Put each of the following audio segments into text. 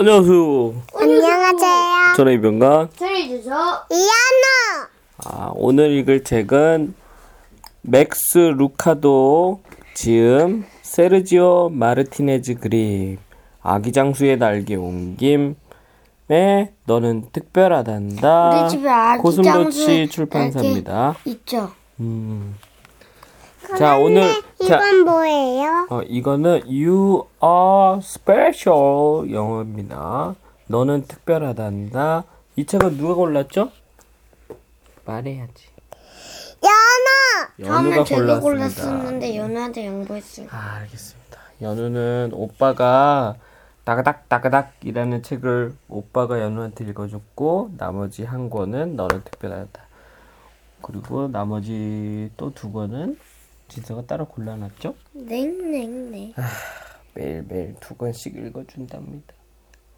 안녕하세요. 안녕하세요. 저는 이병관. 소리 주소. 이한우. 아, 오늘 읽을 책은 맥스 루카도 지음 세르지오 마르티네즈 그림 아기장수의 날개 옮김에 너는 특별하단다. 우리 집에 아기 고슴도치 장수의 출판사입니다. 있죠. 음. 자, 오늘 자, 이건 뭐예요? 어, 이거는 You are special 영어입니다. 너는 특별하단다. 이 책은 누가 골랐죠? 말해야지. 연우. 연우가 제가 골랐습니다. 골랐었는데 연우한테 양보했어요. 아, 알겠습니다. 연우는 오빠가 따그닥 따그닥이라는 책을 오빠가 연우한테 읽어줬고 나머지 한 권은 너는 특별하다. 그리고 나머지 또 두 권은 진서가 따로 골라놨죠? 냉냉냉. 매일매일 두 권씩 읽어준답니다.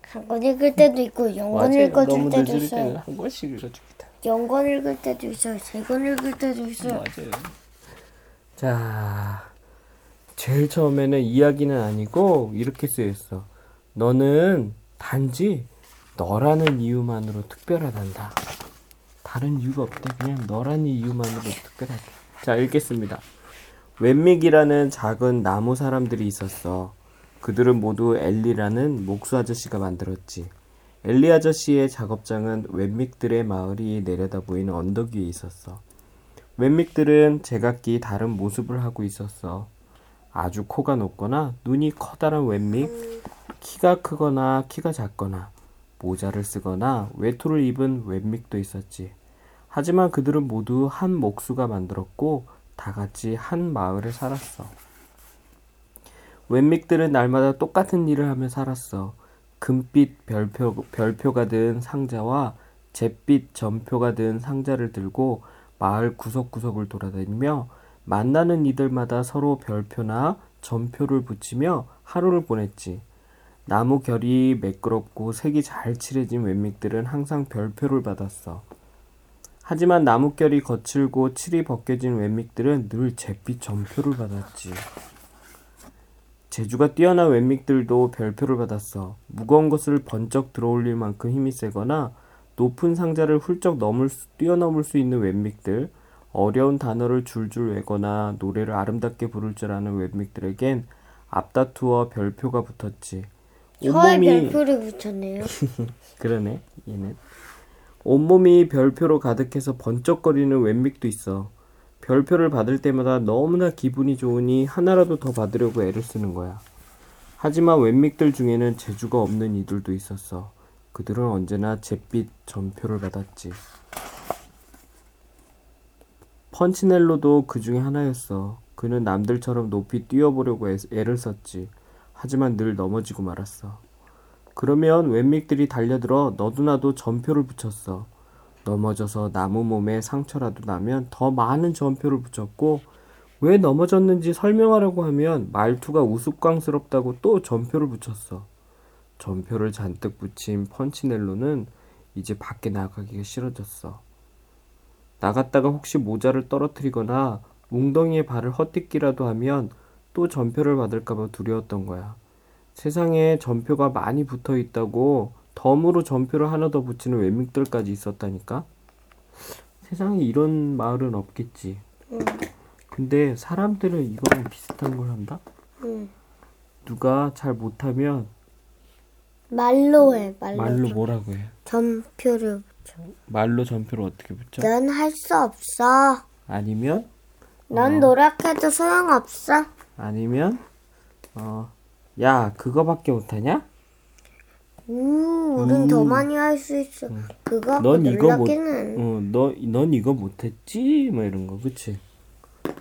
한 권 읽을 때도 있고 영권 맞아요. 읽어줄 너무 때도 늦을 때는 있어요. 한 권씩 읽어줍니다. 영권 읽을 때도 있어요. 세권 읽을 때도 있어요. 맞아요. 자, 제일 처음에는 이야기는 아니고 이렇게 쓰였어. 너는 단지 너라는 이유만으로 특별하단다. 다른 이유가 없대. 그냥 너라는 이유만으로 특별하다. 자, 읽겠습니다. 웬믹이라는 작은 나무 사람들이 있었어. 그들은 모두 엘리라는 목수 아저씨가 만들었지. 엘리 아저씨의 작업장은 웬믹들의 마을이 내려다 보이는 언덕 위에 있었어. 웬믹들은 제각기 다른 모습을 하고 있었어. 아주 코가 높거나 눈이 커다란 웬믹, 키가 크거나 키가 작거나 모자를 쓰거나 외투를 입은 웬믹도 있었지. 하지만 그들은 모두 한 목수가 만들었고 다 같이 한 마을에 살았어. 웬믹들은 날마다 똑같은 일을 하며 살았어. 금빛 별표, 별표가 든 상자와 잿빛 점표가 든 상자를 들고 마을 구석구석을 돌아다니며 만나는 이들마다 서로 별표나 점표를 붙이며 하루를 보냈지. 나무 결이 매끄럽고 색이 잘 칠해진 웬믹들은 항상 별표를 받았어. 하지만 나뭇결이 거칠고 칠이 벗겨진 웬믹들은 늘 잿빛 점표를 받았지. 재주가 뛰어난 웬믹들도 별표를 받았어. 무거운 것을 번쩍 들어올릴 만큼 힘이 세거나 높은 상자를 훌쩍 넘을 수, 뛰어넘을 수 있는 웬믹들, 어려운 단어를 줄줄 외거나 노래를 아름답게 부를 줄 아는 웬믹들에겐 앞다투어 별표가 붙었지. 혀에 별표를 붙였네요. 그러네 얘는 온몸이 별표로 가득해서 번쩍거리는 웬믹도 있어. 별표를 받을 때마다 너무나 기분이 좋으니 하나라도 더 받으려고 애를 쓰는 거야. 하지만 웬믹들 중에는 재주가 없는 이들도 있었어. 그들은 언제나 잿빛 점표를 받았지. 펀치넬로도 그 중에 하나였어. 그는 남들처럼 높이 뛰어보려고 애- 애를 썼지. 하지만 늘 넘어지고 말았어 그러면 웬믹들이 달려들어 너도 나도 점표를 붙였어. 넘어져서 나무 몸에 상처라도 나면 더 많은 점표를 붙였고 왜 넘어졌는지 설명하려고 하면 말투가 우스꽝스럽다고 또 점표를 붙였어. 점표를 잔뜩 붙인 펀치넬로는 이제 밖에 나가기가 싫어졌어. 나갔다가 혹시 모자를 떨어뜨리거나 웅덩이에 발을 헛디기라도 하면 또 점표를 받을까봐 두려웠던 거야. 세상에 점표가 많이 붙어 있다고 덤으로 점표를 하나 더 붙이는 웬믹들까지 있었다니까? 세상에 이런 마을은 없겠지. 근데 사람들은 이거랑 비슷한 걸 한다? 응. 누가 잘 못하면 말로 해. 말로. 말로 뭐라고 해? 점표를. 말로 점표를 어떻게 붙여? 넌 할 수 없어. 아니면 넌 노력해도 소용없어. 아니면 어, 야 그거밖에 못하냐? 음, 우린 더 많이 할 수 있어. 그거 넌 이거 못, 놀랍기는. 어, 너, 넌 이거 못했지? 뭐 이런 거, 그치?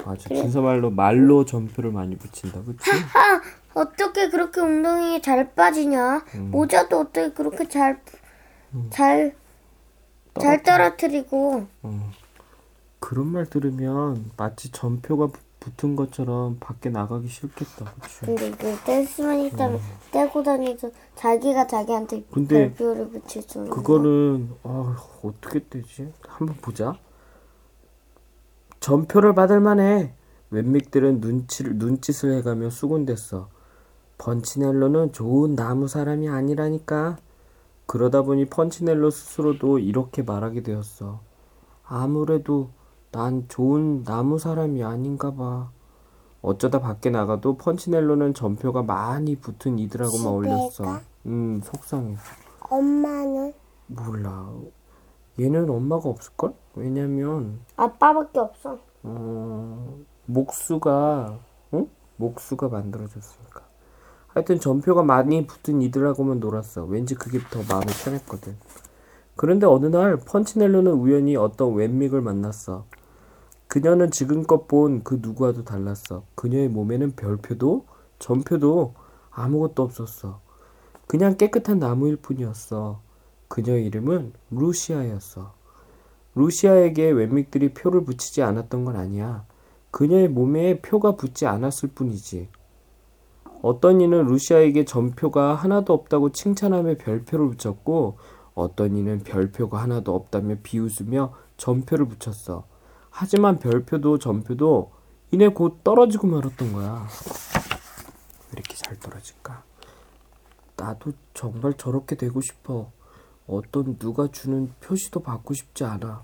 맞아. 진서 말로 말로 점표를 많이 붙인다, 그치? 아, 어떻게 그렇게 웅덩이에 잘 빠지냐? 음. 모자도 어떻게 그렇게 잘, 잘, 잘 떨어뜨리고. 그런 말 들으면 마치 점표가 부- 붙은 것처럼 밖에 나가기 싫겠다, 그치? 근데 그 댄스만 있다면 떼고 다니서 자기가 자기한테 음. 근데 별표를 붙일 줄. 그거는, 아, 어떻게 되지? 한번 보자. 점표를 받을 만해. 웬믹들은 눈치를, 눈짓을 해가며 수군댔어. 펀치넬로는 좋은 나무 사람이 아니라니까. 그러다 보니 펀치넬로 스스로도 이렇게 말하게 되었어. 아무래도 난 좋은 나무 사람이 아닌가 봐. 어쩌다 밖에 나가도 펀치넬로는 전표가 많이 붙은 이들하고만 어울렸어. 가? 음, 속상해. 엄마는? 몰라. 얘는 엄마가 없을걸? 왜냐면, 아빠밖에 없어. 어, 목수가, 응? 목수가 만들어줬으니까. 하여튼 전표가 많이 붙은 이들하고만 놀았어. 왠지 그게 더 마음이 편했거든. 그런데 어느 날 펀치넬로는 우연히 어떤 웬믹을 만났어. 그녀는 지금껏 본 그 누구와도 달랐어. 그녀의 몸에는 별표도 전표도 아무것도 없었어. 그냥 깨끗한 나무일 뿐이었어. 그녀의 이름은 루시아였어. 루시아에게 웬믹들이 표를 붙이지 않았던 건 아니야. 그녀의 몸에 표가 붙지 않았을 뿐이지. 어떤 이는 루시아에게 전표가 하나도 없다고 칭찬하며 별표를 붙였고, 어떤 이는 별표가 하나도 없다며 비웃으며 전표를 붙였어. 하지만 별표도 전표도 이내 곧 떨어지고 말았던 거야. 왜 이렇게 잘 떨어질까? 나도 정말 저렇게 되고 싶어. 어떤 누가 주는 표시도 받고 싶지 않아.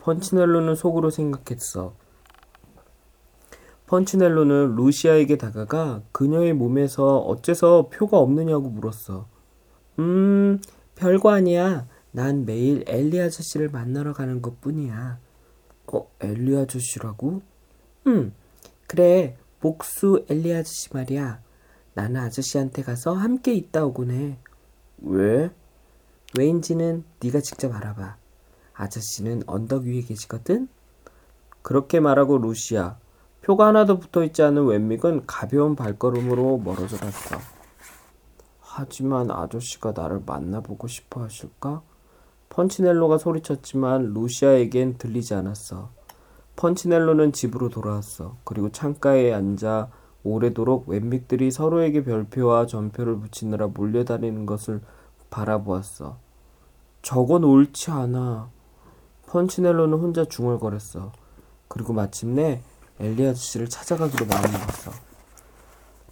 펀치넬로는 속으로 생각했어. 펀치넬로는 루시아에게 다가가 그녀의 몸에서 어째서 표가 없느냐고 물었어. 음, 별거 아니야. 난 매일 엘리 아저씨를 만나러 가는 것 뿐이야. 어, 엘리 아저씨라고? 응, 그래. 목수 엘리 아저씨 말이야. 나는 아저씨한테 가서 함께 있다 오곤 해. 왜? 왜인지는 네가 직접 알아봐. 아저씨는 언덕 위에 계시거든? 그렇게 말하고 루시아. 표가 하나도 붙어 있지 않은 웬믹은 가벼운 발걸음으로 멀어져 갔어. 하지만 아저씨가 나를 만나보고 싶어 하실까? 펀치넬로가 소리쳤지만 루시아에겐 들리지 않았어. 펀치넬로는 집으로 돌아왔어. 그리고 창가에 앉아 오래도록 웬믹들이 서로에게 별표와 전표를 붙이느라 몰려다니는 것을 바라보았어. 저건 옳지 않아. 펀치넬로는 혼자 중얼거렸어. 그리고 마침내 엘리 아저씨를 찾아가기로 마음먹었어.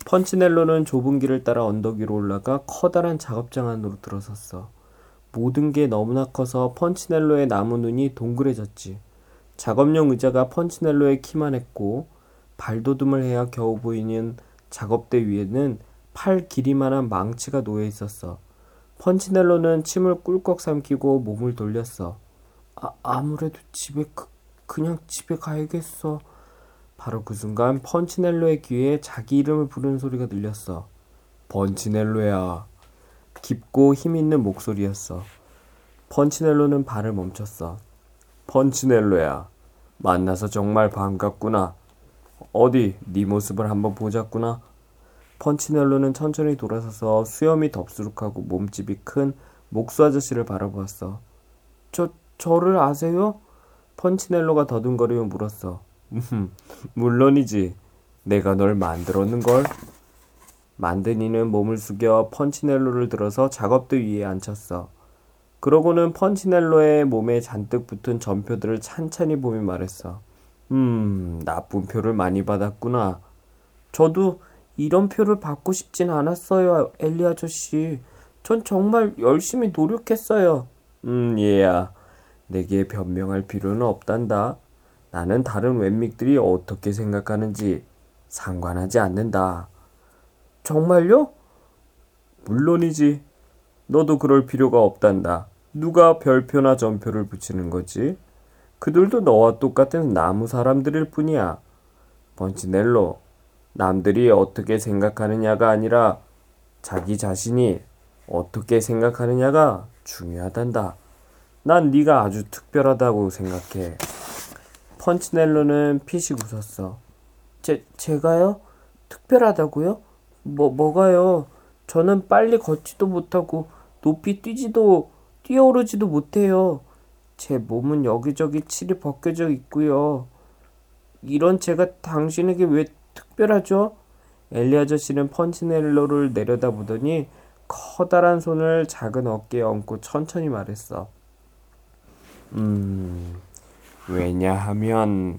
펀치넬로는 좁은 길을 따라 언덕 위로 올라가 커다란 작업장 안으로 들어섰어. 모든 게 너무나 커서 펀치넬로의 나무 눈이 동그래졌지. 작업용 의자가 펀치넬로의 키만 했고 발도듬을 해야 겨우 보이는 작업대 위에는 팔 길이만한 망치가 놓여 있었어. 펀치넬로는 침을 꿀꺽 삼키고 몸을 돌렸어. 아, 아무래도 집에 그, 그냥 집에 가야겠어. 바로 그 순간 펀치넬로의 귀에 자기 이름을 부르는 소리가 들렸어. 펀치넬로야. 깊고 힘있는 목소리였어. 펀치넬로는 발을 멈췄어. 펀치넬로야. 만나서 정말 반갑구나. 어디 네 모습을 한번 보자꾸나. 펀치넬로는 천천히 돌아서서 수염이 덥수룩하고 몸집이 큰 목수 아저씨를 바라보았어. 저 저를 아세요? 펀치넬로가 더듬거리며 물었어. 음, 물론이지. 내가 널 만들었는 걸. 만든 이는 몸을 숙여 펀치넬로를 들어서 작업대 위에 앉혔어. 그러고는 펀치넬로의 몸에 잔뜩 붙은 전표들을 찬찬히 보며 말했어. 음, 나쁜 표를 많이 받았구나. 저도 이런 표를 받고 싶진 않았어요, 엘리 아저씨. 전 정말 열심히 노력했어요. 음, 얘야. 내게 변명할 필요는 없단다. 나는 다른 웬믹들이 어떻게 생각하는지 상관하지 않는다. 정말요? 물론이지. 너도 그럴 필요가 없단다. 누가 별표나 전표를 붙이는 거지? 그들도 너와 똑같은 나무 사람들일 뿐이야. 번치넬로, 남들이 어떻게 생각하느냐가 아니라 자기 자신이 어떻게 생각하느냐가 중요하단다. 난 네가 아주 특별하다고 생각해. 펀치넬로는 피식 웃었어. 제, 제가요? 특별하다고요? 뭐, 뭐가요? 저는 빨리 걷지도 못하고 높이 뛰지도 뛰어오르지도 못해요. 제 몸은 여기저기 칠이 벗겨져 있고요. 이런 제가 당신에게 왜 특별하죠? 엘리 아저씨는 펀치넬로를 내려다보더니 커다란 손을 작은 어깨에 얹고 천천히 말했어. 음, 왜냐하면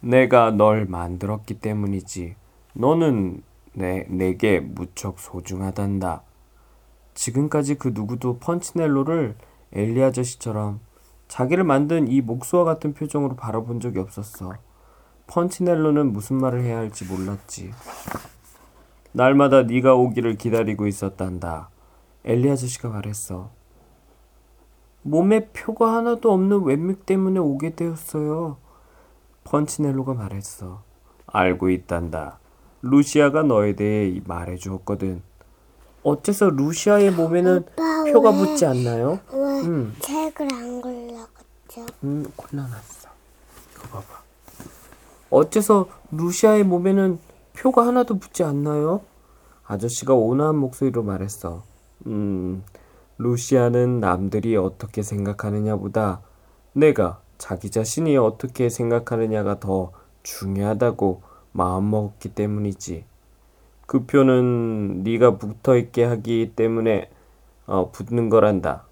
내가 널 만들었기 때문이지. 너는 내, 내게 무척 소중하단다. 지금까지 그 누구도 펀치넬로를 엘리 아저씨처럼 자기를 만든 이 목수와 같은 표정으로 바라본 적이 없었어. 펀치넬로는 무슨 말을 해야 할지 몰랐지. 날마다 네가 오기를 기다리고 있었단다. 엘리 아저씨가 말했어. 몸에 표가 하나도 없는 웬맥 때문에 오게 되었어요. 펀치넬로가 말했어. 알고 있단다. 루시아가 너에 대해 말해 주었거든. 어째서 루시아의 몸에는 오빠, 표가 왜? 붙지 않나요? 왜 음, 책을 안 골라갔죠? 음, 골라놨어. 이거 봐봐. 어째서 루시아의 몸에는 표가 하나도 붙지 않나요? 아저씨가 온화한 목소리로 말했어. 음, 루시아는 남들이 어떻게 생각하느냐보다 내가 자기 자신이 어떻게 생각하느냐가 더 중요하다고 마음먹었기 때문이지. 그 표는 네가 붙어 있게 하기 때문에 어, 붙는 거란다.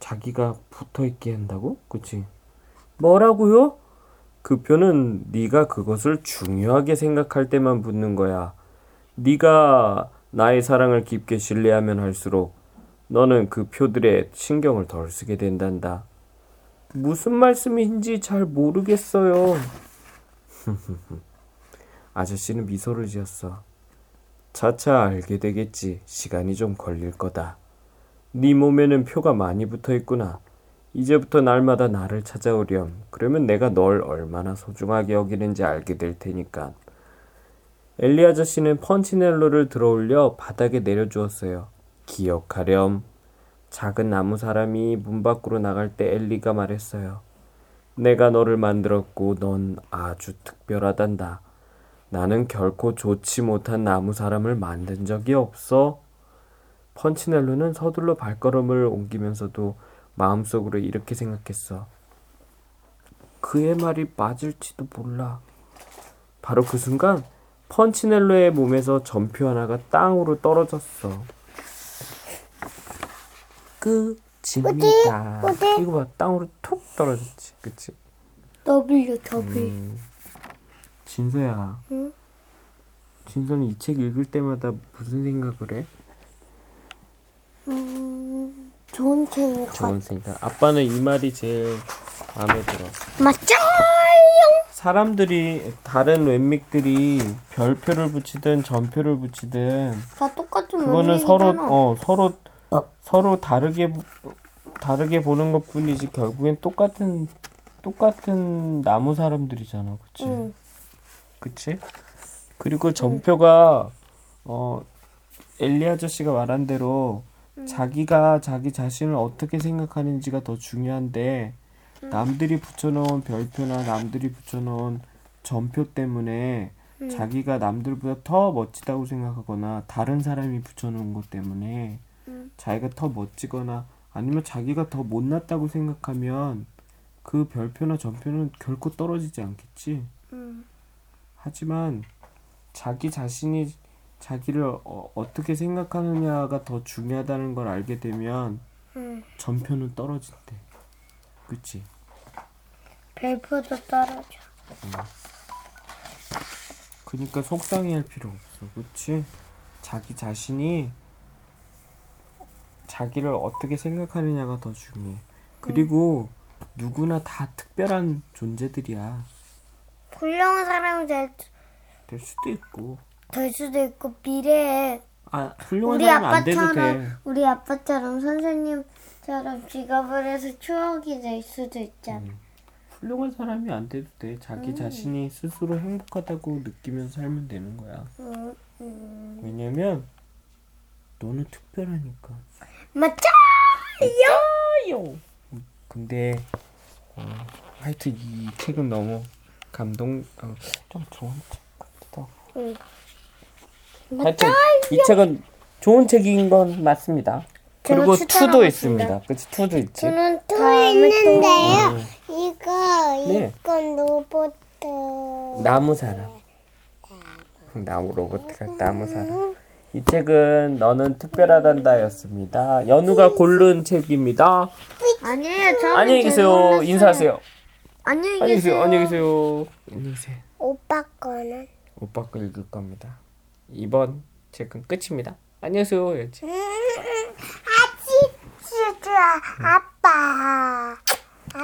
자기가 붙어 있게 한다고? 그치? 뭐라고요? 그 표는 네가 그것을 중요하게 생각할 때만 붙는 거야. 네가 나의 사랑을 깊게 신뢰하면 할수록 너는 그 표들에 신경을 덜 쓰게 된단다. 무슨 말씀인지 잘 모르겠어요. 아저씨는 미소를 지었어. 차차 알게 되겠지. 시간이 좀 걸릴 거다. 네 몸에는 표가 많이 붙어 있구나. 이제부터 날마다 나를 찾아오렴. 그러면 내가 널 얼마나 소중하게 여기는지 알게 될 테니까. 엘리 아저씨는 펀치넬로를 들어올려 바닥에 내려주었어요. 기억하렴. 작은 나무 사람이 문 밖으로 나갈 때 엘리가 말했어요. 내가 너를 만들었고 넌 아주 특별하단다. 나는 결코 좋지 못한 나무 사람을 만든 적이 없어. 펀치넬로는 서둘러 발걸음을 옮기면서도 마음속으로 이렇게 생각했어. 그의 말이 맞을지도 몰라. 바로 그 순간 펀치넬로의 몸에서 전표 하나가 땅으로 떨어졌어. 끝입니다. 어디? 이거 봐, 땅으로 톡 떨어졌지, 그치? W W. 음, 진서야. 응? 진서는 이 책 읽을 때마다 무슨 생각을 해? 음, 좋은 책인 것 좋은 생각. 아빠는 이 말이 제일 마음에 들어. 맞죠? 사람들이 다른 웹믹들이 별표를 붙이든 전표를 붙이든 다 똑같은 그거는 서로. 어 서로 서로 다르게 보- 다르게 보는 것뿐이지 결국엔 똑같은 똑같은 나무 사람들이잖아, 그치? 응. 그치? 그리고 전표가 어 엘리 아저씨가 말한 대로 자기가 자기 자신을 어떻게 생각하는지가 더 중요한데 남들이 붙여놓은 별표나 남들이 붙여놓은 전표 때문에 자기가 남들보다 더 멋지다고 생각하거나 다른 사람이 붙여놓은 것 때문에 자기가 더 멋지거나 아니면 자기가 더 못났다고 생각하면 그 별표나 전표는 결코 떨어지지 않겠지. 응. 하지만 자기 자신이 자기를 어, 어떻게 생각하느냐가 더 중요하다는 걸 알게 되면 응. 전표는 떨어진대. 그치? 별표도 떨어져. 그러니까 속상해할 필요 없어. 그치? 자기 자신이 자기를 어떻게 생각하느냐가 더 중요해. 그리고 누구나 다 특별한 존재들이야. 훌륭한 사람이 될, 될 수도 있고. 될 수도 있고 미래에 아, 훌륭한 우리 사람이 안 돼도 돼. 아빠처럼 우리 아빠처럼 선생님처럼 직업을 해서 추억이 될 수도 있잖아. 훌륭한 사람이 안 돼도 돼. 자기 자신이 스스로 행복하다고 느끼면서 살면 되는 거야. 응, 응. 왜냐면 너는 특별하니까. 맞죠? 요. 근데 어, 하여튼 이 책은 너무 감동 어, 좀 좋은 책 같기도 하고. 응. 하여튼 이 책은 좋은 책인 건 맞습니다. 제가 그리고 추천하고 투도 있습니다. 있습니다. 그치 투도 있지. 저는 또 있는데요. 음. 이거 네. 이건 로봇. 나무 사람. 나무 로봇가 나무 사람. 이 책은 너는 특별하단다였습니다. 연우가 고른 책입니다. 또 아니에요. 저는 안녕히 계세요. 인사하세요. 안녕히 계세요. 계세요. 안녕히 계세요. 안녕히 계세요. 오빠 거는. 오빠 거 읽을 겁니다. 2번 책은 끝입니다. 안녕하세요. 음, 아치, 진짜 아빠.